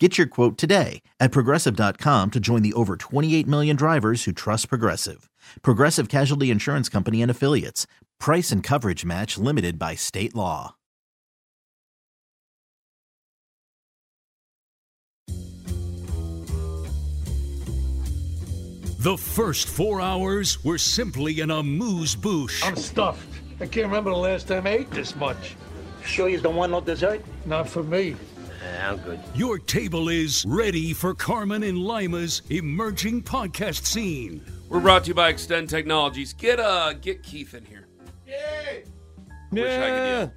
Get your quote today at progressive.com to join the over 28 million drivers who trust Progressive. Progressive Casualty Insurance Company and Affiliates. Price and coverage match limited by state law. The first four hours were simply an amuse bouche. I'm stuffed. I can't remember the last time I ate this much. Sure you don't want no dessert? Not for me. I'm good. Your table is ready for Carman and Lima's emerging podcast scene. We're brought to you by Extend Technologies. Get uh get Keith in here. Wish I could yell.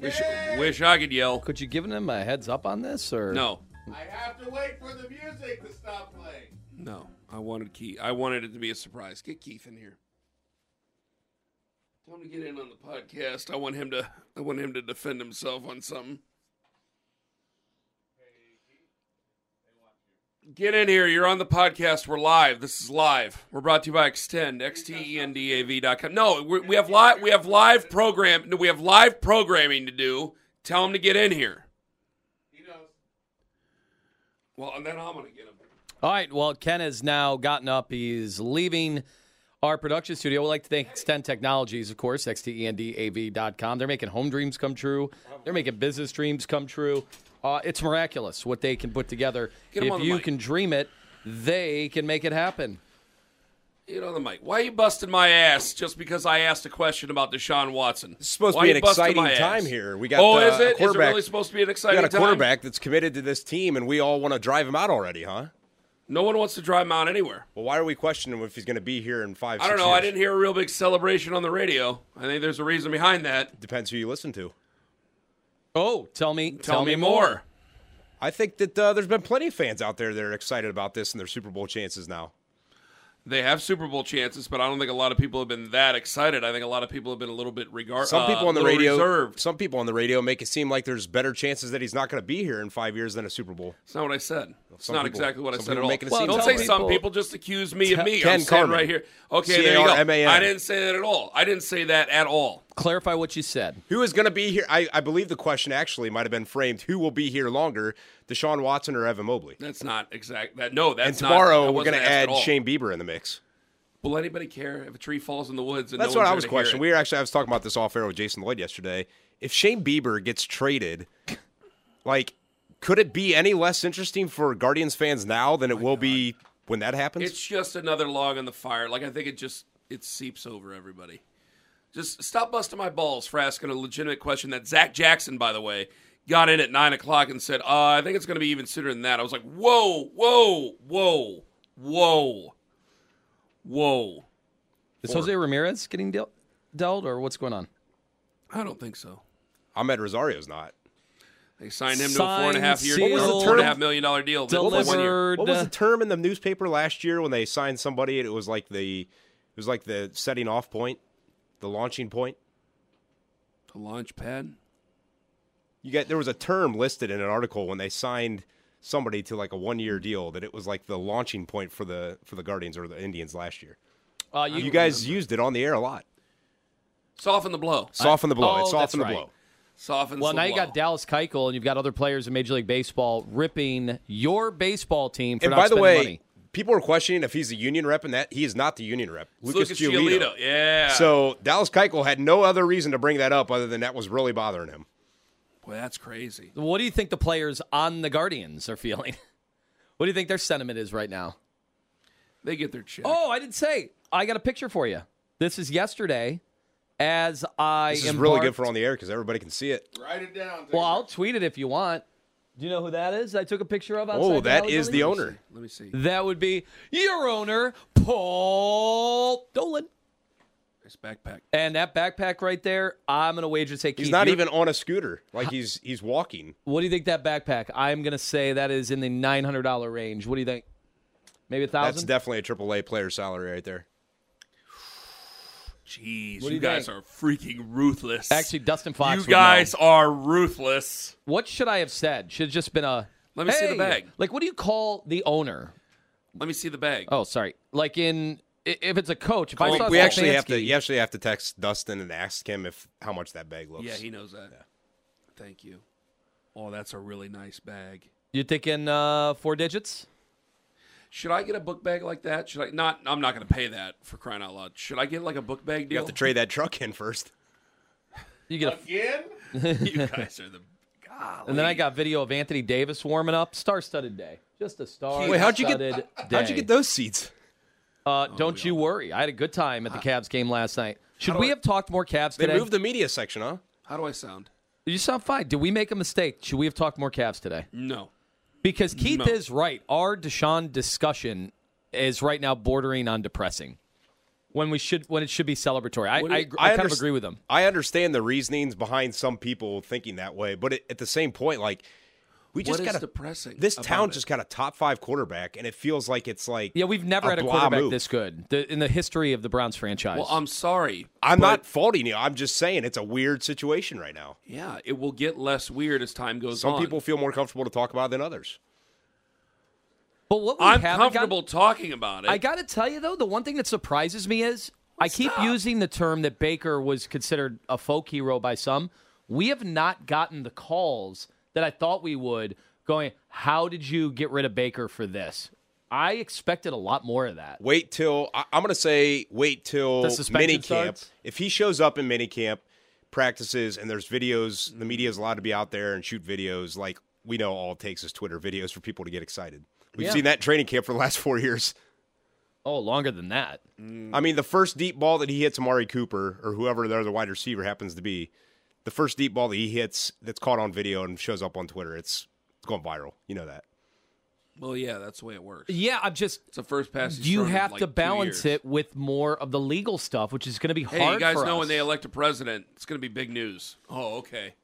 Wish, wish I could yell. Could you give him a heads up on this, or No, I have to wait for the music to stop playing. no. I wanted Keith. I wanted it to be a surprise. Get Keith in here. Tell him to get in on the podcast. I want him to. I want him to defend himself on something. Get in here. You're on the podcast. We're live. This is live. We're brought to you by Extend, E xtendav.com. No, we have live. We have live program. We have live programming to do. Tell him to get in here. He. Well, and then I'm gonna get him. All right. Well, Ken has now gotten up. He's leaving our production studio. We'd like to thank Extend Technologies, of course, E xtendav.com. They're making home dreams come true. They're making business dreams come true. Uh, it's miraculous what they can put together. Get 'em If you mic. can dream it, they can make it happen. Get on the mic. Why are you busting my ass just because I asked a question about Deshaun Watson? It's supposed Why to be an busting exciting ass? time here. We got oh, uh, is a it? Is it quarterback- really supposed to be an exciting? We got a time? quarterback that's committed to this team, and we all want to drive him out already, huh? No one wants to drive him out anywhere. Well, why are we questioning him if he's going to be here in five? I don't six know. I didn't hear a real big celebration on the radio. I think there's a reason behind that. Depends who you listen to. Oh, tell me, Tell, me more. I think that uh, there's been plenty of fans out there that are excited about this and their Super Bowl chances now. They have Super Bowl chances, but I don't think a lot of people have been that excited. I think a lot of people have been a little bit regard. Some people uh, on the radio, reserved. some people on the radio make it seem like there's better chances that he's not going to be here in five years than a Super Bowl. It's not what I said. It's not people- exactly what I said at all. making it Well, seem don't tell say that way. some people- people just accuse me of me. Ken I'm saying Carman. right here. Okay, there you go. C-A-R-M-A-N. I didn't say that at all. I didn't say that at all. Clarify what you said. Who is going to be here? I, I believe the question actually might have been framed: Who will be here longer, Deshaun Watson or Evan Mobley? That's not exact. That no. That's and not- tomorrow that we're going to add. Shane Bieber in the mix. Will anybody care if a tree falls in the woods? And That's no what one's I was there questioning. We were actually I was talking about this off air with Jason Lloyd yesterday. If Shane Bieber gets traded, like, could it be any less interesting for Guardians fans now than it will be when that happens? It's just another log on the fire. Like I think it just it seeps over everybody. Just stop busting my balls for asking a legitimate question. That Zach Jackson, by the way, got in at nine o'clock and said, uh, "I think it's going to be even sooner than that." I was like, "Whoa, whoa, whoa, whoa, whoa." Is Jose Ramirez getting dealt, dealt, or what's going on? I don't think so. Amed Rosario's not. They signed him to a four and a half year Signed, deal, sealed, four and a half million dollar deal for one year. Delivered. What was the term in the newspaper last year when they signed somebody? It was like the it was like the setting off point, the launching point. The launch pad. You get there was a term listed in an article when they signed somebody to like a one year deal that it was like the launching point for the for the Guardians or the Indians last year. Uh, You guys used it on the air a lot. Soften the blow. Soften the blow. Oh, it's that's soften the right. blow. Soften Well, the now you got Dallas Keuchel, and you've got other players in Major League Baseball ripping your baseball team for And not by the spending way, money. People are questioning if he's a union rep, and that he is not the union rep. It's Lucas, Lucas Giolito. Yeah. So Dallas Keuchel had no other reason to bring that up other than that was really bothering him. Boy, that's crazy. What do you think the players on the Guardians are feeling? what do you think their sentiment is right now? They get their check. Oh, I didn't say. I got a picture for you. This is yesterday as I This is really good for on the air because everybody can see it. Write it down. Well, I'll tweet it if you want. Do you know who that is? I took a picture of. outside Oh, the that Valley is the Building? owner. Let me see. That would be your owner, Paul Dolan. Nice backpack. And that backpack right there, I'm gonna wager to say He's Keith, not even on a scooter. Like he's he's walking. What do you think that backpack? I'm gonna say that is in the nine hundred dollar range. What do you think? Maybe a thousand. That's definitely a AAA player salary right there. Jeez, What you you guys think? are freaking ruthless. Actually, Dustin Fox. you would know. guys are ruthless. What should I have said? Should have just been a. Let me see the bag. Like, what do you call the owner? Let me see the bag. Oh, sorry. Like in if it's a coach. If I We, saw we actually have to. You actually have to text Dustin and ask him if how much that bag looks. yeah, he knows that. Thank you. Oh, that's a really nice bag. You thinking uh, four digits? Should I get a book bag like that? Should I not? I'm not going to pay that for crying out loud. Should I get like a book bag deal? you have to trade that truck in first. You get a. Again? you guys are the. Golly. And then I got video of Anthony Davis warming up. Star-studded day. Just a star. Wait, how'd you get? day. How'd you get those seats? Uh, don't you worry. I had a good time at the Cavs game last night. Should we I- have talked more Cavs They today? They moved the media section, huh? How do I sound? You sound fine. Did we make a mistake? Should we have talked more Cavs today? No. Because Keith No. is right. Our Deshaun discussion is right now bordering on depressing. When we should, when it should be celebratory. I, do I, I, kind of agree with him. I understand the reasonings behind some people thinking that way, but at, at the same point, like we just What is got depressing This about town it? just got a top five quarterback, and it feels like it's like Yeah, we've never a had a quarterback move. this good the, in the history of the Browns franchise. Well, I'm sorry. I'm not faulting you. I'm just saying it's a weird situation right now. Yeah, it will get less weird as time goes Some on. Some people feel more comfortable to talk about it than others. but what we I'm comfortable got- talking about it. I got to tell you though, the one thing that surprises me is I keep using the term that Baker was considered a folk hero by some. We have not gotten the calls that I thought we would. Going, how did you get rid of Baker for this? I expected a lot more of that. Wait till I, I'm going to say wait till The suspension mini camp. starts? If he shows up in mini camp, practices, and there's videos, the media is allowed to be out there and shoot videos. Like we know, all it takes is Twitter videos for people to get excited. We've Yeah. seen that training camp for the last four years. Oh, longer than that. I mean, the first deep ball that he hits Amari Cooper or whoever the other wide receiver happens to be, the first deep ball that he hits that's caught on video and shows up on Twitter, it's it's going viral. You know that. well, yeah, that's the way it works. Yeah, I'm just. It's the first pass. he's You thrown in, have like, to balance it with more of the legal stuff, which is going to be Hey, hard. you guys for know us. when they elect a president, it's going to be big news. Oh, okay.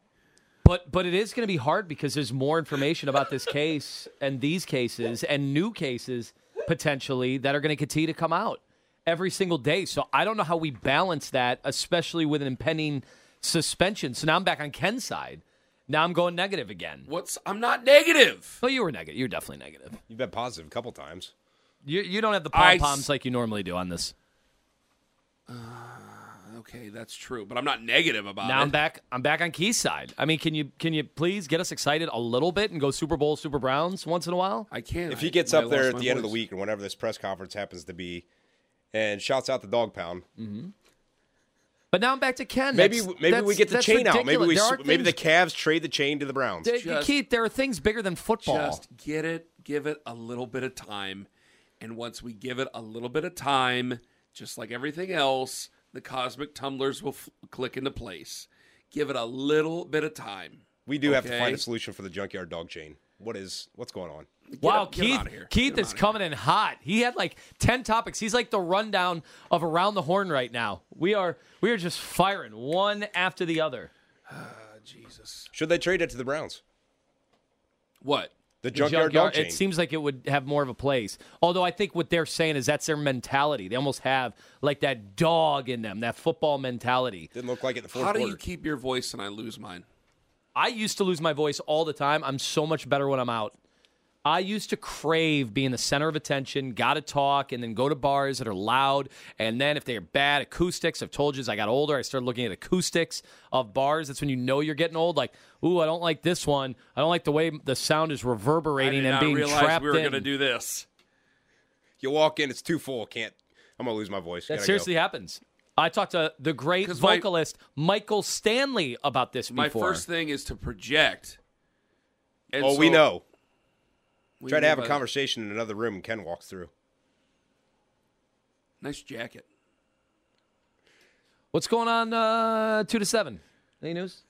But but it is going to be hard because there's more information about this case and these cases and new cases potentially that are going to continue to come out every single day. So I don't know how we balance that, especially with an impending suspension. So now I'm back on Ken's side. Now I'm going negative again. What's? I'm not negative. Oh, you were negative. You're definitely negative. You've been positive a couple times. You you don't have the I pom s- poms like you normally do on this. Uh, okay, that's true, but I'm not negative about Now it. I'm back. I'm back on Key's side. I mean, can you can you please get us excited a little bit and go Super Bowl, Super Browns once in a while? I can't. If he gets I up there at my the end of the week or whenever this press conference happens to be, and shouts out the dog pound, mm-hmm. But now I'm back to Ken. maybe That's- maybe we get the that's chain out. Maybe we There are s- maybe the things- Cavs trade the chain to the Browns. There- Just- Keith, there are things bigger than football. Just get it, give it a little bit of time. And once we give it a little bit of time, just like everything else, the cosmic tumblers will f- click into place. Give it a little bit of time. We do have to find a solution for the junkyard dog chain. What is what's going on? Get wow, him- get him Keith, here. Keith Get is here. coming in hot. He had like ten topics. He's like the rundown of around the horn right now. We are we are just firing one after the other. Ah, Jesus. Should they trade it to the Browns? What? The The junkyard, junkyard- dog. It seems like it would have more of a place. Although I think what they're saying is that's their mentality. They almost have like that dog in them, that football mentality. Didn't look like it in the fourth How do quarter. you keep your voice and I lose mine? I used to lose my voice all the time. I'm so much better when I'm out. I used to crave being the center of attention, got to talk, and then go to bars that are loud. And then if they're bad acoustics, I've told you as I got older, I started looking at acoustics of bars. That's when you know you're getting old. Like, ooh, I don't like this one. I don't like the way the sound is I reverberating did and not being trapped we were in. going to do this. You walk in, it's too full. Can't. I'm gonna lose my voice. that Gotta seriously go. happens. I talked to the great 'Cause my- vocalist Michael Stanley about this My before. first thing is to project. And Oh, we know. What do Try to have a by that? conversation in another room. Ken walks through. Nice jacket. What's going on? Uh, two to seven. Any news?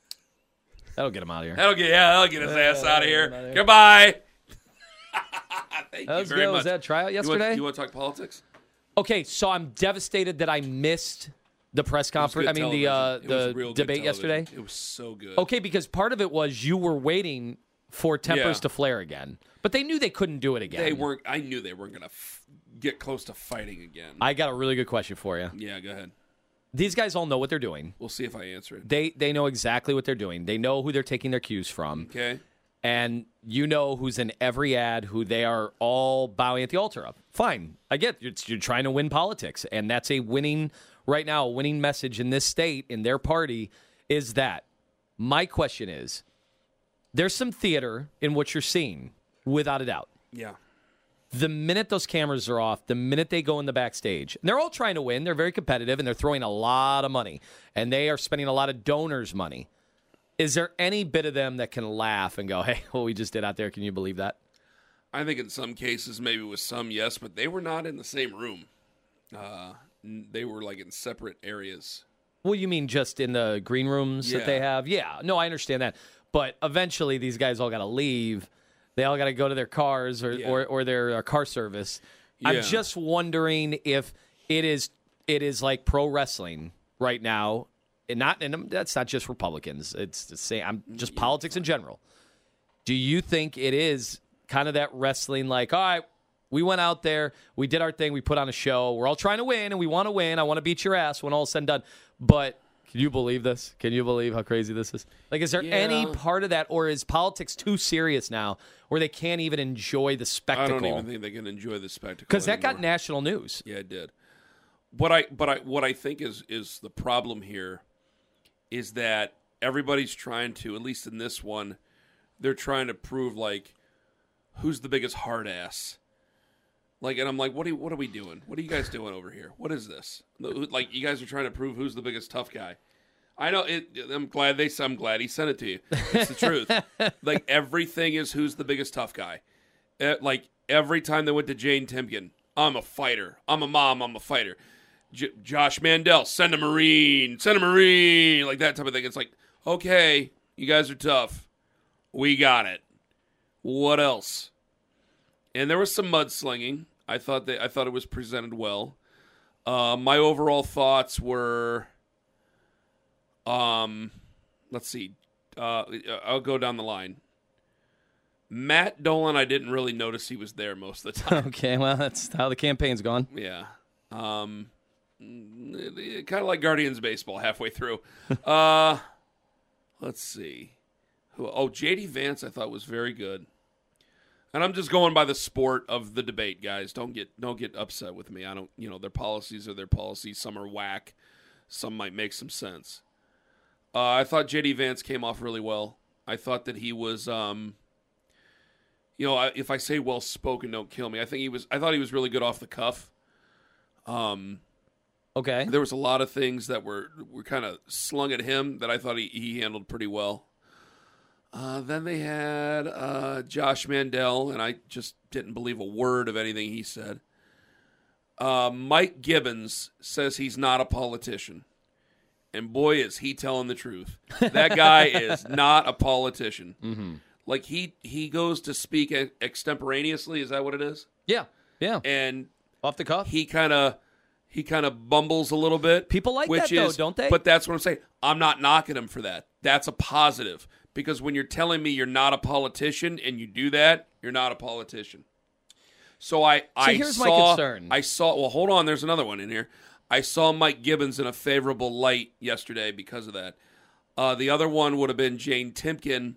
That'll get him out of here. That'll get yeah, that'll get his ass out of get him here. here. Goodbye. Thank That you was very good. much. Was that a tryout You want- yesterday? You want, to talk politics? Okay, so I'm devastated that I missed the press conference. I good mean, the uh, television. It was the debate television. yesterday. It was so good. Okay, because part of it was you were waiting for tempers Yeah. to flare again, but they knew they couldn't do it again. They weren't. I knew they weren't going to f- get close to fighting again. I got a really good question for you. yeah, go ahead. These guys all know what they're doing. We'll see if I answer it. They they know exactly what they're doing. They know who they're taking their cues from. Okay. and you know who's in every ad, who they are all bowing at the altar of. Fine, I get you're, you're trying to win politics, and that's a winning right now. A winning message in this state in their party is that. My question is, there's some theater in what you're seeing, without a doubt. Yeah. The minute those cameras are off, the minute they go in the backstage, and they're all trying to win. They're very competitive, and they're throwing a lot of money, and they are spending a lot of donors' money. Is there any bit of them that can laugh and go, "Hey, what we just did out there? Can you believe that?" I think in some cases, maybe with some, yes, but they were not in the same room. Uh, they were like in separate areas. Well, you mean just in the green rooms that they have? Yeah. No, I understand that. But eventually, these guys all got to leave. They all got to go to their cars or, Yeah. or, or their uh, car service. Yeah. I'm just wondering if it is it is like pro wrestling right now, and not and that's not just Republicans. It's the same. I'm just politics in general. Do you think it is kind of that wrestling? Like, all right, we went out there, we did our thing, we put on a show. We're all trying to win, and we want to win. I want to beat your ass when all is said and done. But can you believe this? Can you believe how crazy this is? Like, is there any part of that, or is politics too serious now, where they can't even enjoy the spectacle? I don't even think they can enjoy the spectacle because that got national news. Yeah, it did. What I but I what I think is is the problem here is that everybody's trying to at least in this one they're trying to prove like who's the biggest hard ass. Like and I'm like what are you, what are we doing? What are you guys doing over here? What is this? Like you guys are trying to prove who's the biggest tough guy. I know it I'm glad they I'm glad he sent it to you. It's the truth. like everything is who's the biggest tough guy. Uh, like every time they went to Jane Timken, I'm a fighter. I'm a mom. I'm a fighter. J- Josh Mandel, send a Marine, send a Marine, like that type of thing. It's like, okay, you guys are tough. We got it. What else? And there was some mudslinging. I thought that I thought it was presented well. Uh, my overall thoughts were, um, let's see. Uh, I'll go down the line. Matt Dolan, I didn't really notice he was there most of the time. Okay, well, that's how the campaign's gone. Yeah. Um, kind of like Guardians baseball halfway through. uh, let's see. Who? Oh, JD Vance, I thought was very good. And I'm just going by the sport of the debate, guys. Don't get don't get upset with me. I don't, you know, their policies are their policies. Some are whack. Some might make some sense. Uh, I thought JD Vance came off really well. I thought that he was, um, you know, I- if I say well spoken, don't kill me. I think he was. I thought he was really good off the cuff. Um, Okay. there was a lot of things that were were kind of slung at him that I thought he, he handled pretty well. Uh, then they had uh, Josh Mandel, and I just didn't believe a word of anything he said. Uh, Mike Gibbons says he's not a politician. And boy, is he telling the truth. That guy is not a politician. Mm-hmm. Like, he, he goes to speak extemporaneously. Is that what it is? Yeah. Yeah. And Off the cuff. he kind of he kind of bumbles a little bit. People like which that, though, don't they? But that's what I'm saying. I'm not knocking him for that. That's a positive because when you're telling me you're not a politician and you do that, you're not a politician. So I I here's my concern. I saw well hold on there's another one in here. I saw Mike Gibbons in a favorable light yesterday because of that. Uh, the other one would have been Jane Timken,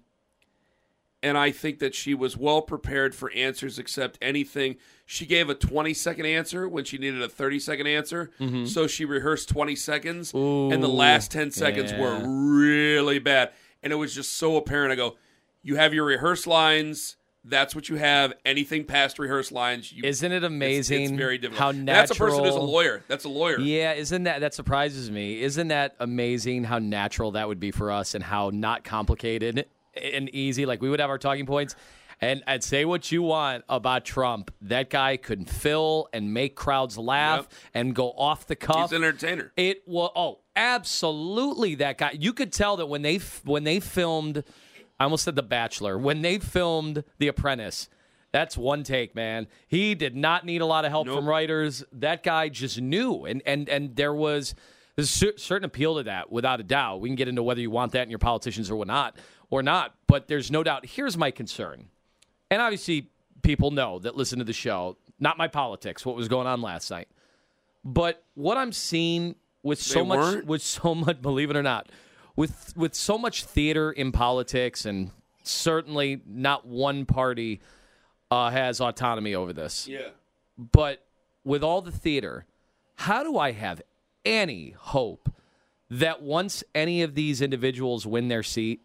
and I think that she was well prepared for answers except anything. She gave a 20 second answer when she needed a 30 second answer. So she rehearsed 20 seconds, and the last 10 seconds were really bad. And it was just so apparent. I go, you have your rehearsed lines. That's what you have. Anything past rehearsed lines, you, Isn't it amazing It's, very difficult. how And That's a person who's a lawyer. That's a lawyer. Yeah, isn't that that surprises me? Isn't that amazing how natural that would be for us and how not complicated and easy? Like we would have our talking points. And I'd say what you want about Trump. That guy could fill and make crowds laugh Yep. and go off the cuff. He's an entertainer. It was oh, absolutely that guy. You could tell that when they when they filmed, I almost said The Bachelor. When they filmed The Apprentice, that's one take, man. He did not need a lot of help Nope. from writers. That guy just knew, and and and there was a certain appeal to that, without a doubt. We can get into whether you want that in your politicians or not, or not. But there's no doubt. Here's my concern, and obviously people know that listen to the show. Not my politics. What was going on last night. But what I'm seeing with so They much, weren't? with so much, believe it or not, with with so much theater in politics, and certainly not one party uh, has autonomy over this. Yeah. But with all the theater, how do I have any hope that once any of these individuals win their seat,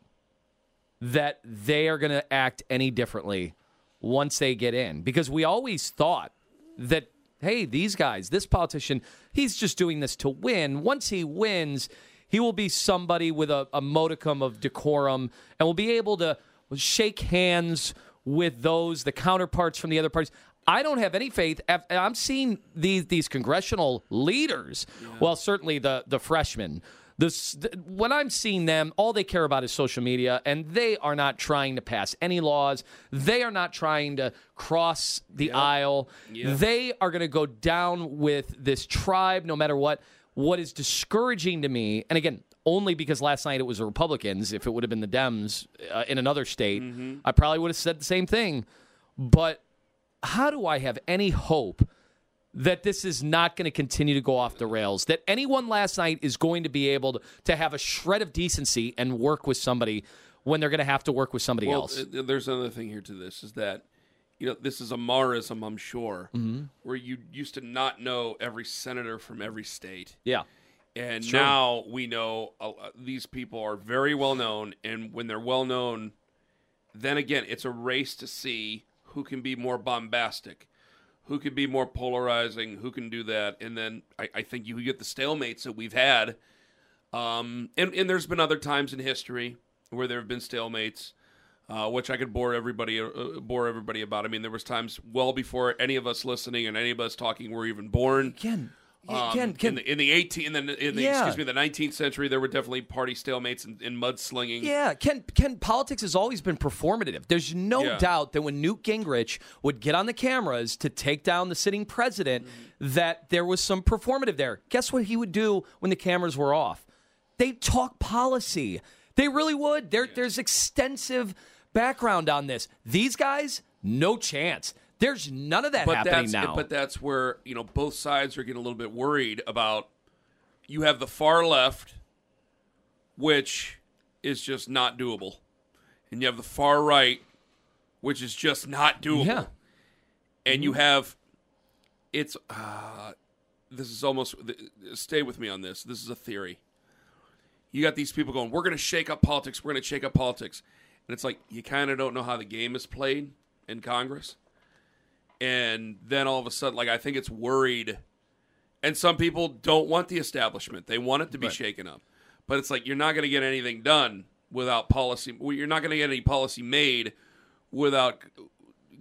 that they are going to act any differently once they get in? Because we always thought that, hey, these guys, this politician, he's just doing this to win. Once he wins, he will be somebody with a, a modicum of decorum and will be able to shake hands with those, the counterparts from the other parties. I don't have any faith. I'm seeing these these congressional leaders. Well, certainly the the freshmen. This, when I'm seeing them, all they care about is social media, and they are not trying to pass any laws. They are not trying to cross the aisle. They are going to go down with this tribe no matter what. What is discouraging to me, and again, only because last night it was the Republicans. If it would have been the Dems uh, in another state, I probably would have said the same thing. But how do I have any hope that this is not going to continue to go off the rails? That anyone last night is going to be able to, to have a shred of decency and work with somebody when they're going to have to work with somebody Well, else? there's another thing here to this is that you know this is a Marism, I'm sure, Mm-hmm. where you used to not know every senator from every state, yeah. and Sure. now we know uh, uh, these people are very well known, and when they're well known, then again, it's a race to see who can be more bombastic. Who could be more polarizing? Who can do that? And then I, I think you get the stalemates that we've had um, and, and there's been other times in history where there have been stalemates, uh, which I could bore everybody uh, bore everybody about. I mean, there was times well before any of us listening and any of us talking were even born. Ken, Um, Ken, Ken, in the in the 18 in the, in the Yeah. excuse me the 19th century there were definitely party stalemates and, and mudslinging. Yeah, Ken, Ken, politics has always been performative. There's no Yeah. doubt that when Newt Gingrich would get on the cameras to take down the sitting president, Mm-hmm. that there was some performative there. Guess what he would do when the cameras were off? They'd talk policy. They really would. There, There's extensive background on this. These guys, no chance. There's none of that but happening that's now. but that's where you know both sides are getting a little bit worried about. You have the far left, which is just not doable, and you have the far right, which is just not doable. yeah. and you have it's uh, this is almost stay with me on this this is a theory you got these people going we're going to shake up politics we're going to shake up politics and it's like you kind of don't know how the game is played in congress and then all of a sudden like i think it's worried and some people don't want the establishment they want it to be shaken up but it's like you're not going to get anything done without policy well, you're not going to get any policy made without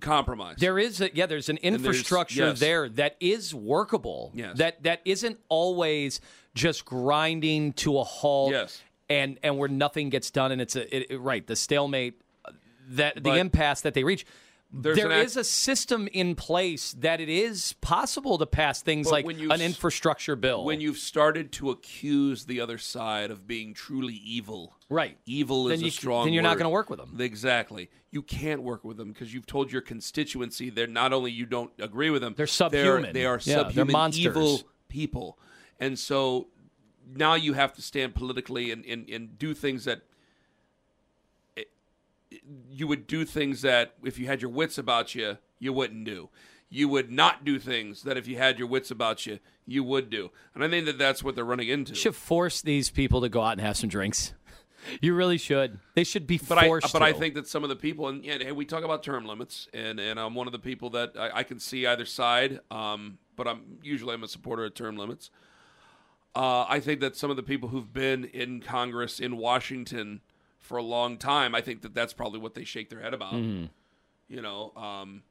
compromise There is a, yeah, there's an there's- infrastructure yes. there that is workable. Yes. That that isn't always just grinding to a halt. Yes. And and where nothing gets done and it's a it, it- right, the stalemate uh, that the impasse that they reach. There's There an is act- a system in place that it is possible to pass things But like an infrastructure bill. when you've started to accuse the other side of being truly evil. Right. Evil is Then a strong then you're not gonna work with them. Exactly. You can't work with them because you've told your constituency they're not only you don't agree with them, They're subhuman. they are Yeah, they're subhuman monsters. evil people. And so now you have to stand politically and, and, and do things that you would do things that if you had your wits about you, you wouldn't do. You would not do things that if you had your wits about you, you would do. And I think that that's what they're running into. You should force these people to go out and have some drinks. You really should. They should be but I, forced. but I think that some of the people, and yeah, hey, we talk about term limits, and, and I'm one of the people that I, I can see either side. Um, but I'm usually I'm a supporter of term limits. Uh, I think that some of the people who've been in Congress in Washington for a long time, I think that that's probably what they shake their head about. Mm-hmm. You know, um,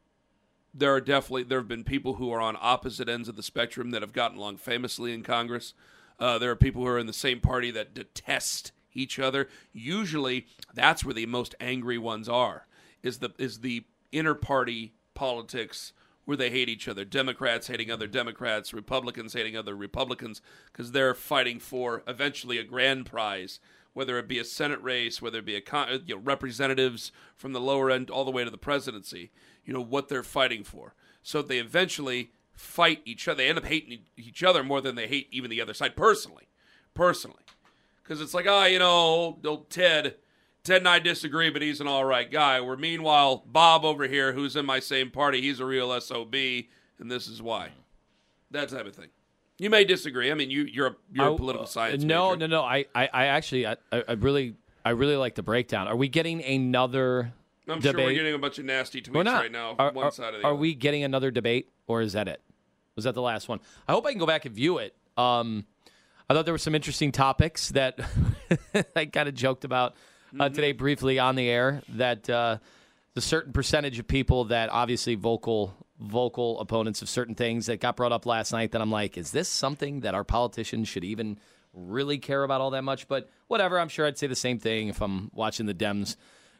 there are definitely there have been people who are on opposite ends of the spectrum that have gotten along famously in Congress. Uh, there are people who are in the same party that detest each other. Usually, that's where the most angry ones are. Is the is the inter party politics where they hate each other. Democrats hating other Democrats, Republicans hating other Republicans because they're fighting for eventually a grand prize, whether it be a Senate race, whether it be a con- you know, representatives from the lower end all the way to the presidency. You know what they're fighting for. So they eventually fight each other. They end up hating each other more than they hate even the other side personally. Personally, because it's like, ah, you know, old Ted. Ted and I disagree, but he's an all right guy. Where meanwhile, Bob over here, who's in my same party, he's a real SOB, and this is why. That type of thing. You may disagree. I mean, you you're a you're a I- political science. No, major. no, no. I, I, I actually, I, I really, I really like the breakdown. Are we getting another I'm debate? sure we're getting a bunch of nasty tweets right now, Are, one are- side or the are other. we getting another debate, or is that it? Was that the last one? I hope I can go back and view it. Um, I thought there were some interesting topics that I kind of joked about uh, Mm-hmm. today briefly on the air. That uh, the certain percentage of people that obviously vocal vocal opponents of certain things that got brought up last night. That I'm like, is this something that our politicians should even really care about all that much? But whatever. I'm sure I'd say the same thing if I'm watching the Dems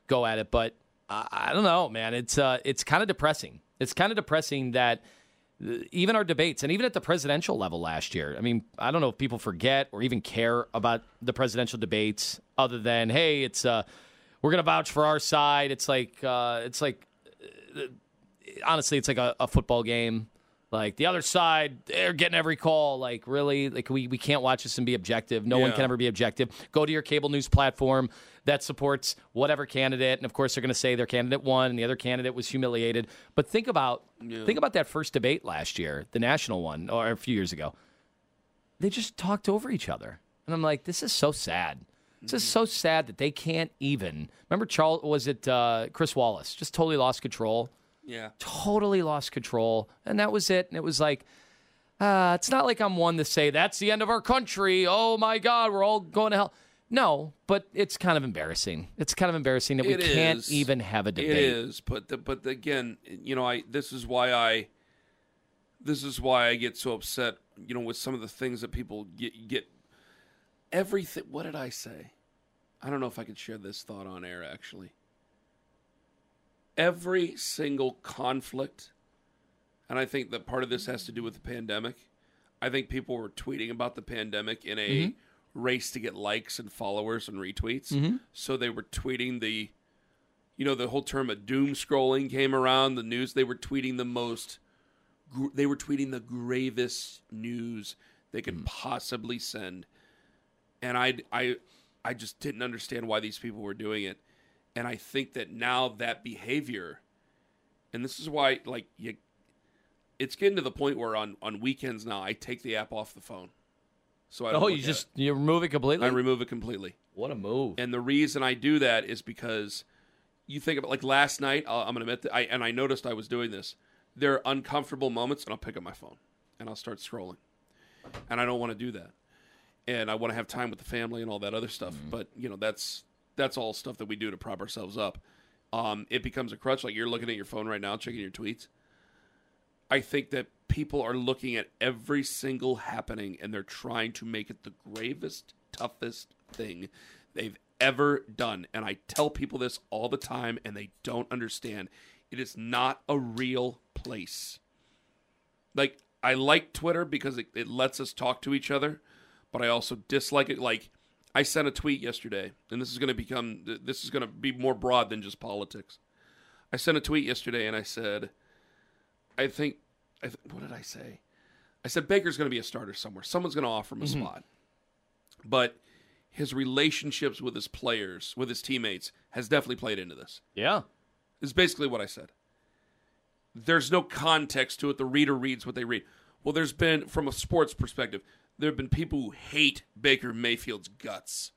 go at it. But I, I don't know, man. It's uh, it's kind of depressing. It's kind of depressing that uh, even our debates and even at the presidential level last year. I mean, I don't know if people forget or even care about the presidential debates, other than hey, it's uh, we're gonna vouch for our side. It's like uh, it's like uh, honestly, it's like a, a football game. Like the other side, they're getting every call. Like really, like we, we can't watch this and be objective. No one can ever be objective. Go to your cable news platform that supports whatever candidate, and of course they're going to say their candidate won and the other candidate was humiliated. But think about think about that first debate last year, the national one, or a few years ago. They just talked over each other, and I'm like, this is so sad. This is so sad that they can't even remember. Charles was it uh, Chris Wallace? Just totally lost control yeah. totally lost control, and that was it. And it was like, uh, it's not like I'm one to say that's the end of our country. Oh my God, we're all going to hell. No, but it's kind of embarrassing. It's kind of embarrassing that we It can't even have a debate. It is, but the, but again, you know, I this is why I this is why I get so upset, you know, with some of the things that people get get everything. What did I say? I don't know if I could share this thought on air actually. Every single conflict, and I think that part of this has to do with the pandemic. I think people were tweeting about the pandemic in a Mm-hmm. race to get likes and followers and retweets. So they were tweeting the you know the whole term of doom scrolling came around the news they were tweeting the most gr- they were tweeting the gravest news they could possibly send and i i i just didn't understand why these people were doing it and i think that now that behavior and this is why like you it's getting to the point where on on weekends now i take the app off the phone so i don't Oh, you just it. you remove it completely. i remove it completely what a move! and the reason I do that is because you think about like last night. I'll, I'm gonna admit that I and I noticed I was doing this. There are uncomfortable moments, and I'll pick up my phone and I'll start scrolling, and I don't want to do that, and I want to have time with the family and all that other stuff. Mm-hmm. But you know that's that's all stuff that we do to prop ourselves up. Um, it becomes a crutch. Like you're looking at your phone right now, checking your tweets. I think that people are looking at every single happening and they're trying to make it the gravest, toughest thing they've ever done. And I tell people this all the time and they don't understand. It is not a real place. Like, I like Twitter because it, it lets us talk to each other, but I also dislike it. Like, I sent a tweet yesterday, and this is going to become, this is going to be more broad than just politics. I sent a tweet yesterday and I said, I think, I th- what did I say? I said Baker's going to be a starter somewhere. Someone's going to offer him a mm-hmm. spot. But his relationships with his players, with his teammates, has definitely played into this. Yeah. Is basically what I said. There's no context to it. The reader reads what they read. Well, there's been, from a sports perspective, there have been people who hate Baker Mayfield's guts.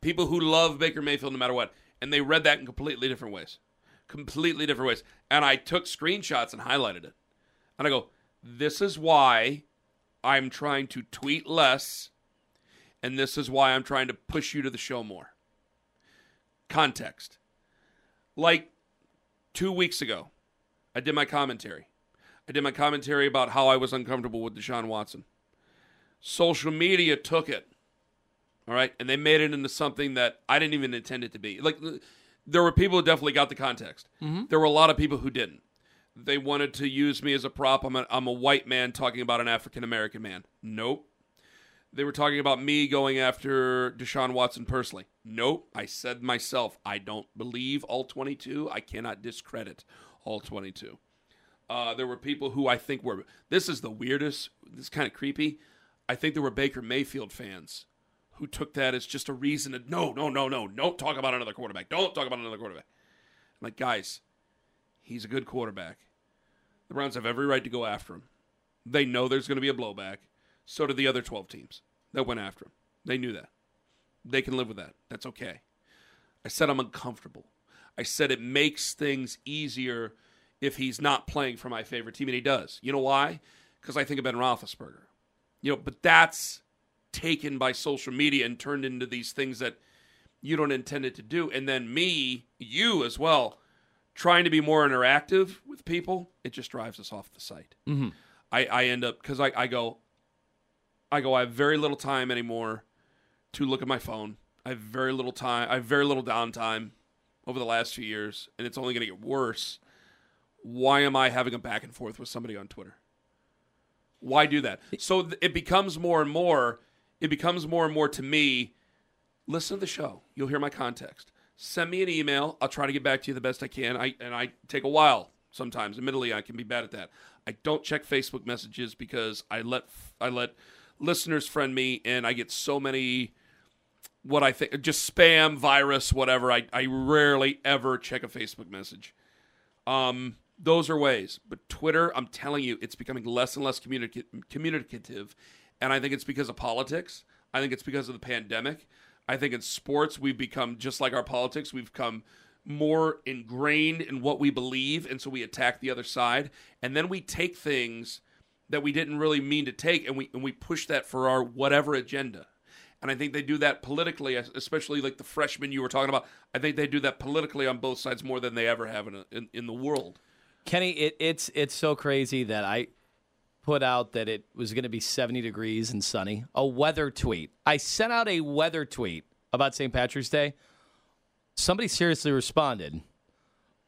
People who love Baker Mayfield no matter what. And they read that in completely different ways. Completely different ways. And I took screenshots and highlighted it. And I go, this is why I'm trying to tweet less. And this is why I'm trying to push you to the show more. Context. Like two weeks ago, I did my commentary. I did my commentary about how I was uncomfortable with Deshaun Watson. Social media took it, all right, and they made it into something that I didn't even intend it to be. Like, there were people who definitely got the context. There were a lot of people who didn't. They wanted to use me as a prop. I'm a, I'm a white man talking about an African American man. Nope. They were talking about me going after Deshaun Watson personally. Nope. I said myself, I don't believe all 22. I cannot discredit all 22. Uh, there were people who I think were. This is the weirdest. This is kind of creepy. I think there were Baker Mayfield fans who took that as just a reason to no, no, no, no, don't talk about another quarterback. Don't talk about another quarterback. I'm like, guys, he's a good quarterback. The Browns have every right to go after him. They know there's going to be a blowback. So do the other 12 teams that went after him. They knew that. They can live with that. That's okay. I said I'm uncomfortable. I said it makes things easier if he's not playing for my favorite team, and he does. You know why? Because I think of Ben Roethlisberger. You know, but that's taken by social media and turned into these things that you don't intend it to do. And then me, you as well, trying to be more interactive with people, it just drives us off the site. Mm-hmm. I, I end up because I, I go, I go. I have very little time anymore to look at my phone. I have very little time. I have very little downtime over the last few years, and it's only going to get worse. Why am I having a back and forth with somebody on Twitter? Why do that? So th- it becomes more and more. It becomes more and more to me. Listen to the show. You'll hear my context. Send me an email. I'll try to get back to you the best I can. I and I take a while sometimes. Admittedly, I can be bad at that. I don't check Facebook messages because I let I let listeners friend me, and I get so many what I think just spam, virus, whatever. I I rarely ever check a Facebook message. Um, those are ways, but Twitter, I'm telling you, it's becoming less and less communica- communicative, and I think it's because of politics. I think it's because of the pandemic. I think in sports we've become just like our politics. We've become more ingrained in what we believe, and so we attack the other side, and then we take things that we didn't really mean to take, and we and we push that for our whatever agenda. And I think they do that politically, especially like the freshmen you were talking about. I think they do that politically on both sides more than they ever have in a, in, in the world. Kenny, it, it's it's so crazy that I put out that it was going to be 70 degrees and sunny. A weather tweet. I sent out a weather tweet about St. Patrick's Day. Somebody seriously responded.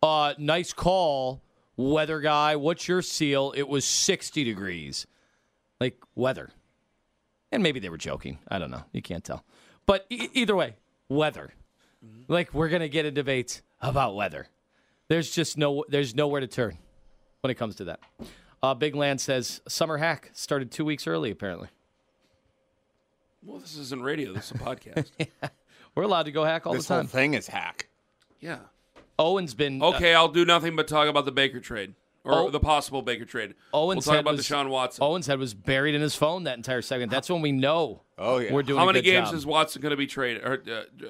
Uh, nice call, weather guy. What's your seal? It was 60 degrees. Like weather. And maybe they were joking. I don't know. You can't tell. But e- either way, weather. Like we're going to get a debate about weather. There's just no there's nowhere to turn when it comes to that. Uh, Big Land says summer hack started two weeks early. Apparently, Well, this isn't radio. This is a podcast. we're allowed to go hack all this the whole time. thing is hack. yeah. Owen's been uh, Okay, I'll do nothing but talk about the Baker trade or Oh. the possible Baker trade. Owen's we'll talk about was, Deshaun Watson. Owen's head was buried in his phone that entire segment. That's when we know. Oh, yeah. we're doing. How a many good games job. is Watson going to be traded or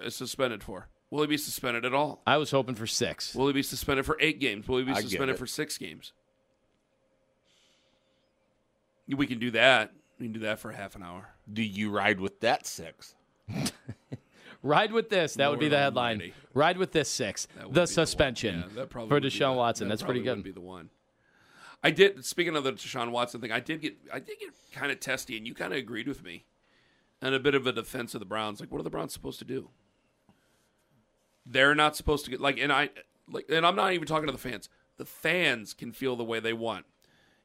uh, suspended for? Will he be suspended at all? I was hoping for six. Will he be suspended for eight games? Will he be I suspended for six games? We can do that. We can do that for half an hour. Do you ride with that six? Ride with this. That would be the headline. almighty. Ride with this six. That would The suspension Yeah, for would be Deshaun Watson. that That's pretty good. Would be the one. I did. Speaking of the Deshaun Watson thing, I did get. I did get kind of testy, and you kind of agreed with me, and a bit of a defense of the Browns. Like, what are the Browns supposed to do? They're not supposed to get like, and I like, and I'm not even talking to the fans. The fans can feel the way they want.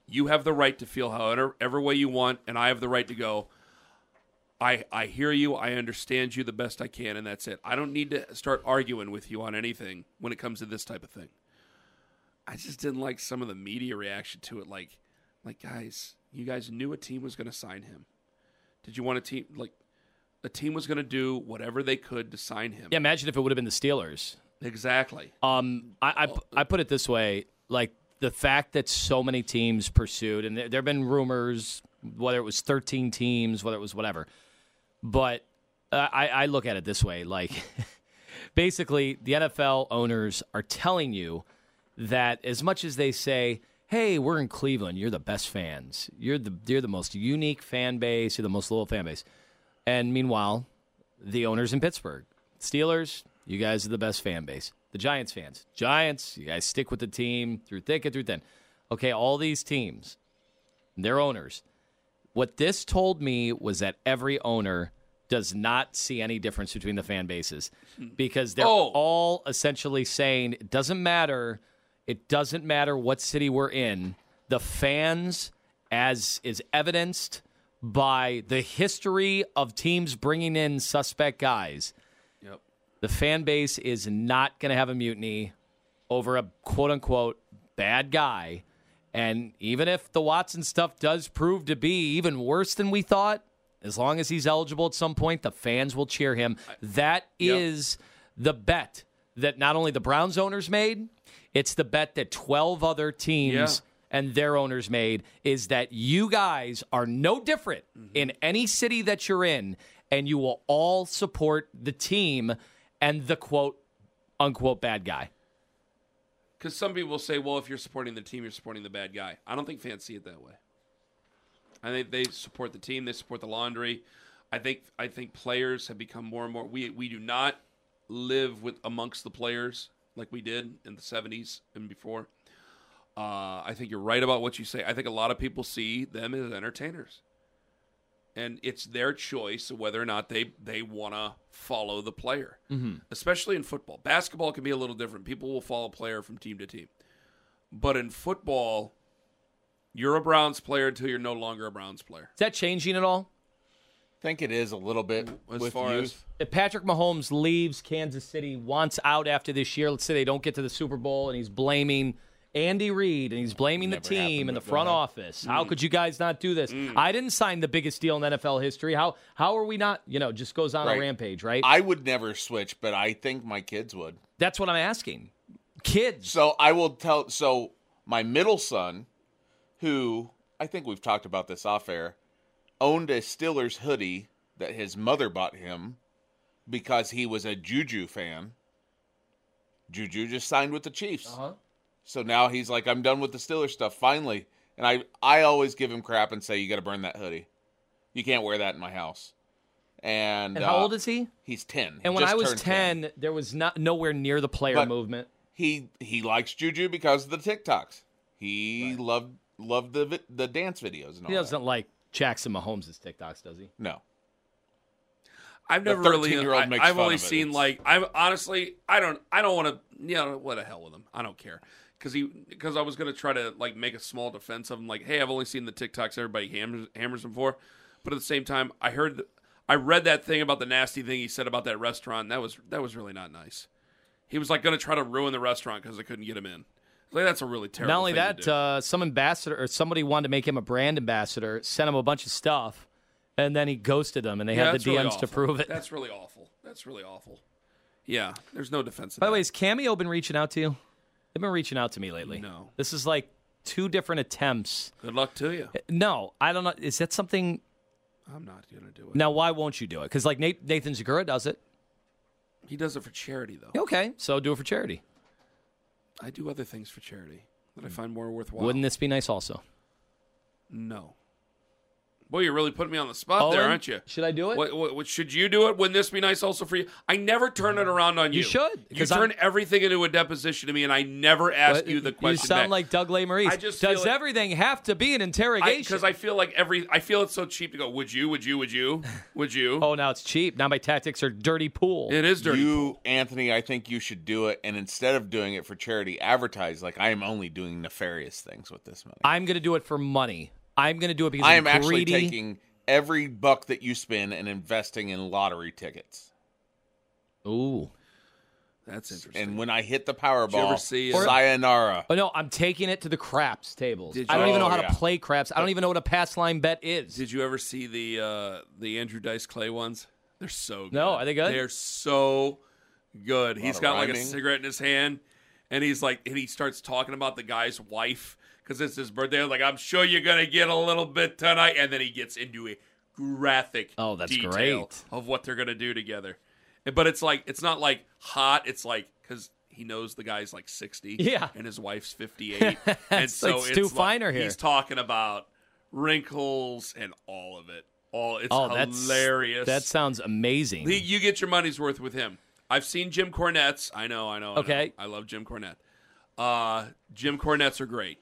You have the right to feel however every way you want, and I have the right to go. I I hear you. I understand you the best I can, and that's it. I don't need to start arguing with you on anything when it comes to this type of thing. I just didn't like some of the media reaction to it. Like, like guys, you guys knew a team was going to sign him. Did you want a team like? The team was going to do whatever they could to sign him. Yeah, imagine if it would have been the Steelers. Exactly. Um, I, I, I put it this way: like the fact that so many teams pursued, and there, there have been rumors, whether it was 13 teams, whether it was whatever, but uh, I, I look at it this way: like basically, the NFL owners are telling you that as much as they say, "Hey, we're in Cleveland. You're the best fans. You're the you're the most unique fan base. You're the most loyal fan base," and meanwhile, the owners in Pittsburgh, Steelers, you guys are the best fan base. The Giants fans, Giants, you guys stick with the team through thick and through thin. Okay, all these teams, their owners. What this told me was that every owner does not see any difference between the fan bases because they're Oh. all essentially saying it doesn't matter. It doesn't matter what city we're in. The fans, as is evidenced by the history of teams bringing in suspect guys, Yep. the fan base is not going to have a mutiny over a quote unquote bad guy. And even if the Watson stuff does prove to be even worse than we thought, as long as he's eligible at some point, the fans will cheer him. That is the bet that not only the Browns owners made, it's the bet that 12 other teams Yeah. And their owners made is that you guys are no different Mm-hmm. in any city that you're in, and you will all support the team and the quote unquote bad guy. Because some people will say, well, if you're supporting the team, you're supporting the bad guy. I don't think fans see it that way. I think they support the team. They support the laundry. I think I think players have become more and more. We we do not live with amongst the players like we did in the '70s and before. Uh, I think you're right about what you say. I think a lot of people see them as entertainers, and it's their choice whether or not they they want to follow the player. Mhm. Especially in football, basketball can be a little different. People will follow a player from team to team, but in football, you're a Browns player until you're no longer a Browns player. Is that changing at all? I think it is a little bit As with far youth. as If Patrick Mahomes leaves Kansas City, wants out after this year, let's say they don't get to the Super Bowl, and he's blaming Andy Reid and he's blaming the team and the front ahead. office. How mm. could you guys not do this? Mm. I didn't sign the biggest deal in NFL history. How how are we not? You know, just goes on Right. a rampage, right? I would never switch, but I think my kids would. That's what I'm asking. Kids. So I will tell. So my middle son, who I think we've talked about this off air, owned a Steelers hoodie that his mother bought him because he was a Juju fan. Juju just signed with the Chiefs. Uh-huh. So now he's like, I'm done with the Steelers stuff finally. And I, I always give him crap and say, you got to burn that hoodie. You can't wear that in my house. And, And how uh, old is he? He's ten. And when I was turned 10, there was not nowhere near the player But- movement. he he likes Juju because of the TikToks. He loved loved the the dance videos and all He doesn't like Jackson Mahomes' TikToks, does he? No, I've The never really. 13-year-old I, makes I've fun only of seen It's- like. I've honestly. I don't. I don't want to. You know what the hell with him. I don't care because he because I was gonna try to like make a small defense of him. Like, hey, I've only seen the TikToks everybody hammers hammers him for, but at the same time, I heard. I read that thing about the nasty thing he said about that restaurant. That was that was really not nice. He was like going to try to ruin the restaurant because they couldn't get him in. Like that's a really terrible. Not only that, uh, some ambassador or somebody wanted to make him a brand ambassador, sent him a bunch of stuff, and then he ghosted them, and they Yeah, had the really DMs to prove it. That's really awful. That's really awful. Yeah, there's no defense. By the way, has Cameo been reaching out to you? They've been reaching out to me lately. No. This is like two different attempts. good luck to you. No, I don't know. Is that something? I'm not gonna do it. Now, why won't you do it? Because like Nate, Nathan Zegura does it. He does it for charity, though. Okay, so do it for charity. I do other things for charity that I hmm. find more worthwhile. Wouldn't this be nice also? No. Boy, you're really putting me on the spot there, aren't you? Should I do it? What, what, what- should you do it? Wouldn't this be nice also for you? I never turn it around on you. You should, You turn I'm- everything into a deposition to me, and I never ask What? you the question. You sound back. like Doug Maurice. I just Does like- everything have to be an interrogation? because I, feel like every I feel it's so cheap to go. Would you? Would you? Would you? Would you? oh, now it's cheap. Now my tactics are dirty pool. it is dirty. you Anthony. I think you should do it, and instead of doing it for charity, advertise like I am only doing nefarious things with this money. I'm going to do it for money. I'm going to do it because I I'm am actually greedy. taking every buck that you spend and investing in lottery tickets. Ooh. That's interesting. And when I hit the Did you ever Powerball, see, uh, sayonara. Oh no, I'm taking it to the craps tables. Did I don't even know how yeah. to play craps. I don't even know what a pass line bet is. Did you ever see the uh, the Andrew Dice Clay ones? They're so good. No, are they good? They're so good. He's got like a cigarette in his hand, and he's like, and he starts talking about the guy's wife because it's his birthday. Like, I'm sure you're gonna get a little bit tonight, and then he gets into a graphic Oh, that's detail great. of what they're gonna do together. But it's like it's not like hot. It's like because he knows the guy's like 60, Yeah. and his wife's 58, and It's so Stu it's like- Feiner here. He's talking about wrinkles and all of it. All it's Oh, that's hilarious. That sounds amazing. He- you get your money's worth with him. I've seen Jim Cornette's. I know, I know. I know. Okay. I love Jim Cornette. Uh, Jim Cornette's are great.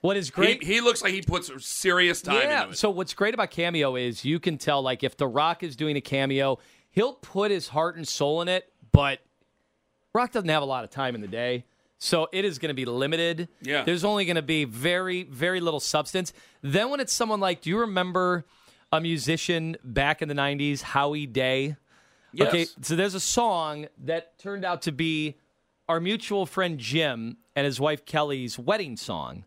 What is He, great? he looks like he puts serious time yeah. into it. So what's great about cameo is you can tell like if The Rock is doing a cameo, he'll put his heart and soul in it, but Rock doesn't have a lot of time in the day. So it is going to be limited. Yeah. There's only going to be very, very little substance. Then when it's someone like, do you remember a musician back in the 90s, Howie Day? yes. Okay, so there's a song that turned out to be our mutual friend Jim and his wife Kelly's wedding song.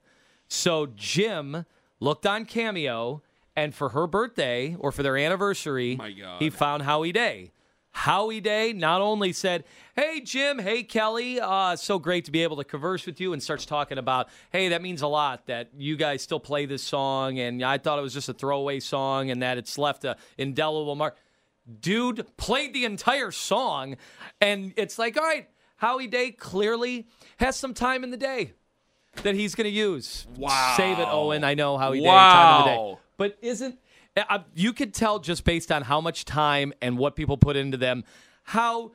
So Jim looked on Cameo, and for her birthday or for their anniversary, he found Howie Day. Howie Day not only said, Hey, Jim, hey, Kelly, uh, so great to be able to converse with you, and starts talking about, Hey, that means a lot that you guys still play this song, and I thought it was just a throwaway song and that it's left a indelible mark. Dude played the entire song and it's like all right howie day clearly has some time in the day that he's going to use Wow. save it owen i know howie day time in the day Wow. but isn't uh, you could tell just based on how much time and what people put into them how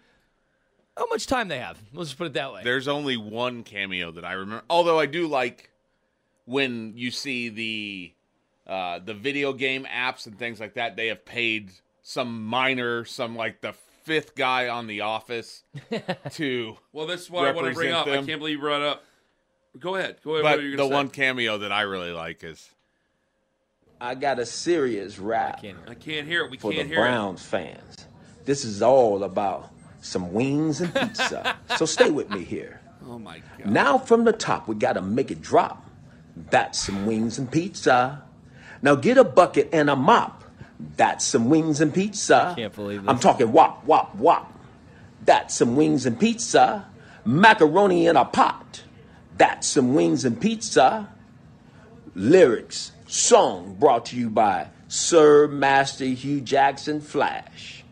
how much time they have let's just put it that way There's only one cameo that I remember. Although I do like when you see the uh, the video game apps and things like that. They have paid some minor, some like the fifth guy on The Office to. well, that's what I want to bring represent up. I can't believe you brought it up. Go ahead. Go ahead. But what you the say? one cameo that I really like is I got a serious rap Can't hear I can't hear it. We for can't the hear Browns fans. This is all about some wings and pizza. so stay with me here. Oh my god. Now from the top, we gotta make it drop. That's some wings and pizza. Now get a bucket and a mop. That's some wings and pizza. I can't believe I'm talking wop, wop, wop. That's some wings and pizza. Macaroni in a pot. That's some wings and pizza. Lyrics, song brought to you by Sir Master Hue Jackson Flash.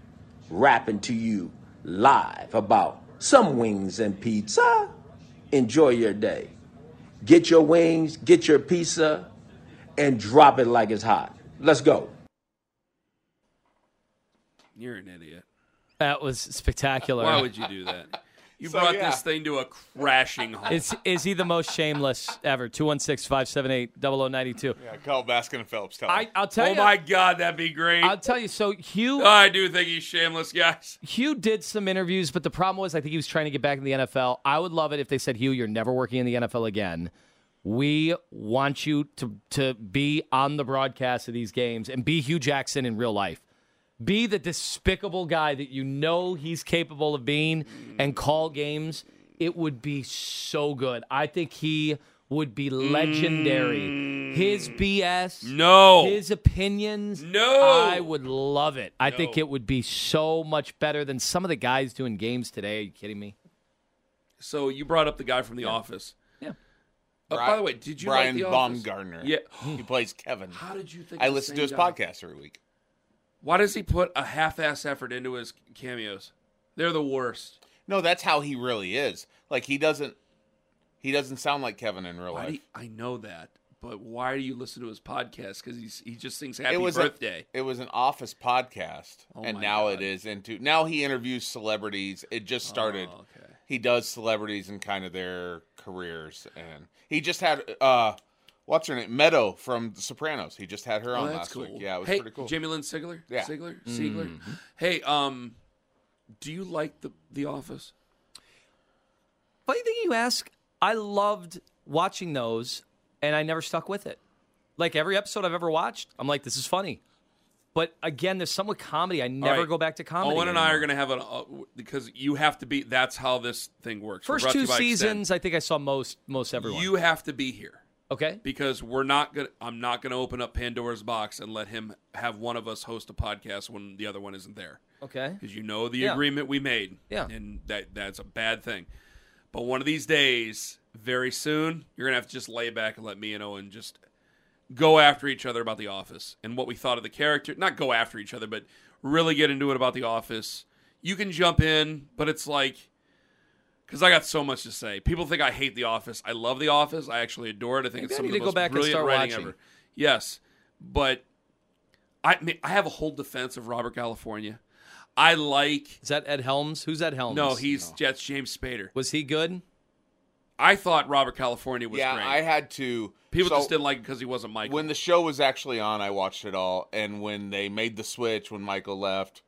Rapping to you live about some wings and pizza. Enjoy your day. Get your wings, get your pizza, and drop it like it's hot. Let's go. You're an idiot. that was spectacular Why would you do that? You So, brought yeah. this thing to a crashing halt. is, is he the most shameless ever 216-578-0092 yeah, call Baskin and Phillips. Tell I, him. i'll tell oh you my god, that'd be great. I'll tell you. So Hue, oh, I do think he's shameless, guys. Hue did some interviews, but the problem was, I think he was trying to get back in the NFL. I would love it if they said, Hue, you're never working in the NFL again. We want you to to be on the broadcast of these games and be Hue Jackson in real life. Be the despicable guy that you know he's capable of being and call games. It would be so good. I think he would be legendary. His BS, No. his opinions. No. I would love it. I think it would be so much better than some of the guys doing games today. Are you kidding me? So you brought up the guy from The Office. Yeah. Uh, by the way, did you Brian like The Baumgartner? Yeah. he plays Kevin. How did you think? I of listen to his guy? podcast every week. Why does he put a half-ass effort into his cameos? They're the worst. No, that's how he really is. Like he doesn't. He doesn't sound like Kevin in real Why life. you- I know that, but why do you listen to his podcast? Because he's he just sings "Happy it was Birthday." A, it was an office podcast, Oh and now God. it is into. Now he interviews celebrities. It just started. Oh, okay. He does celebrities and kind of their careers, and he just had uh, what's her name, Meadow from The Sopranos. He just had her Oh, on that's last cool. week. Yeah, it was hey, pretty cool. Jamie Lynn Sigler. Yeah. Sigler. Siegler. Mm-hmm. Hey, um, do you like the The Office? Funny thing you ask, I loved watching those, and I never stuck with it. Like every episode I've ever watched, I'm like, this is funny. But again, there's some with comedy. I never right. go back to comedy. Owen and I are going to have an uh, because you have to be. That's how this thing works. First two you by Extend. seasons, I think I saw most most everyone. You have to be here. Okay. because we're not gonna. I'm not gonna open up Pandora's box and let him have one of us host a podcast when the other one isn't there. Okay. because you know the Yeah. agreement we made. Yeah. and that that's a bad thing. But one of these days, very soon, you're gonna have to just lay back and let me and Owen just go after each other about the Office and what we thought of the character. Not go after each other, but really get into it about the Office. You can jump in, but it's like because I got so much to say. People think I hate The Office. I love The Office. I actually adore it. I think Maybe it's I some need of the to go most back and brilliant start writing watching. ever. Yes, but I I mean, I have a whole defense of Robert California. I like. Is that Ed Helms? Who's Ed Helms? No, he's Jets James Spader. Was he good? I thought Robert California was yeah, great. I had to. People so just didn't like it because he wasn't Michael. When the show was actually on, I watched it all, and when they made the switch when Michael left,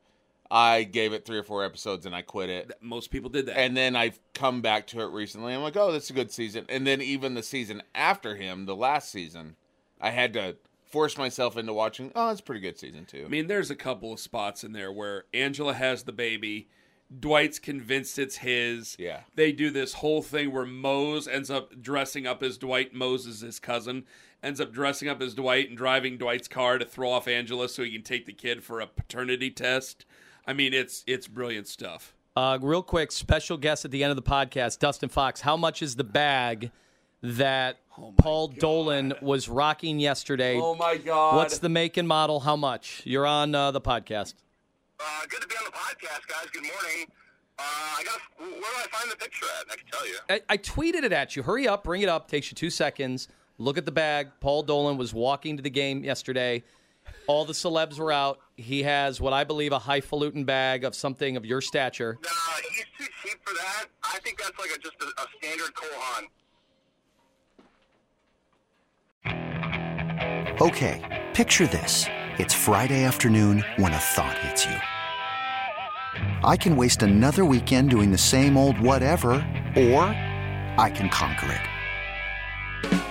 I gave it three or four episodes and I quit it. Most people did that. And then I've come back to it recently. I'm like, oh, that's a good season. And then even the season after him, the last season, I had to force myself into watching. Oh, it's a pretty good season too. I mean, there's a couple of spots in there where Angela has the baby. Dwight's convinced it's his. Yeah. They do this whole thing where Mose ends up dressing up as Dwight. Mose is his cousin. Ends up dressing up as Dwight and driving Dwight's car to throw off Angela so he can take the kid for a paternity test. I mean, it's it's brilliant stuff. Uh, real quick, special guest at the end of the podcast, Dustin Fox. How much is the bag that Paul Dolan was rocking yesterday? Oh my God! What's the make and model? How much? You're on uh, the podcast. Uh, good to be on the podcast, guys. Good morning. Uh, I got. Where do I find the picture at? I can tell you. I, I tweeted it at you. Hurry up, bring it up. Takes you two seconds. Look at the bag. Paul Dolan was walking to the game yesterday. All the celebs were out. He has what I believe a highfalutin bag of something of your stature. Nah, he's too cheap for that. I think that's like a, just a, a standard Kohan. Okay, picture this. It's Friday afternoon when a thought hits you. I can waste another weekend doing the same old whatever, or I can conquer it.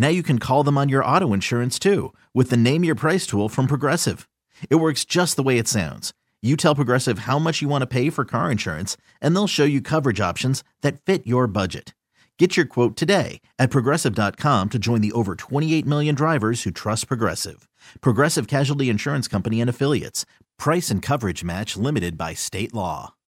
Now you can call them on your auto insurance too with the Name Your Price tool from Progressive. It works just the way it sounds. You tell Progressive how much you want to pay for car insurance, and they'll show you coverage options that fit your budget. Get your quote today at progressive.com to join the over 28 million drivers who trust Progressive. Progressive Casualty Insurance Company and Affiliates. Price and coverage match limited by state law.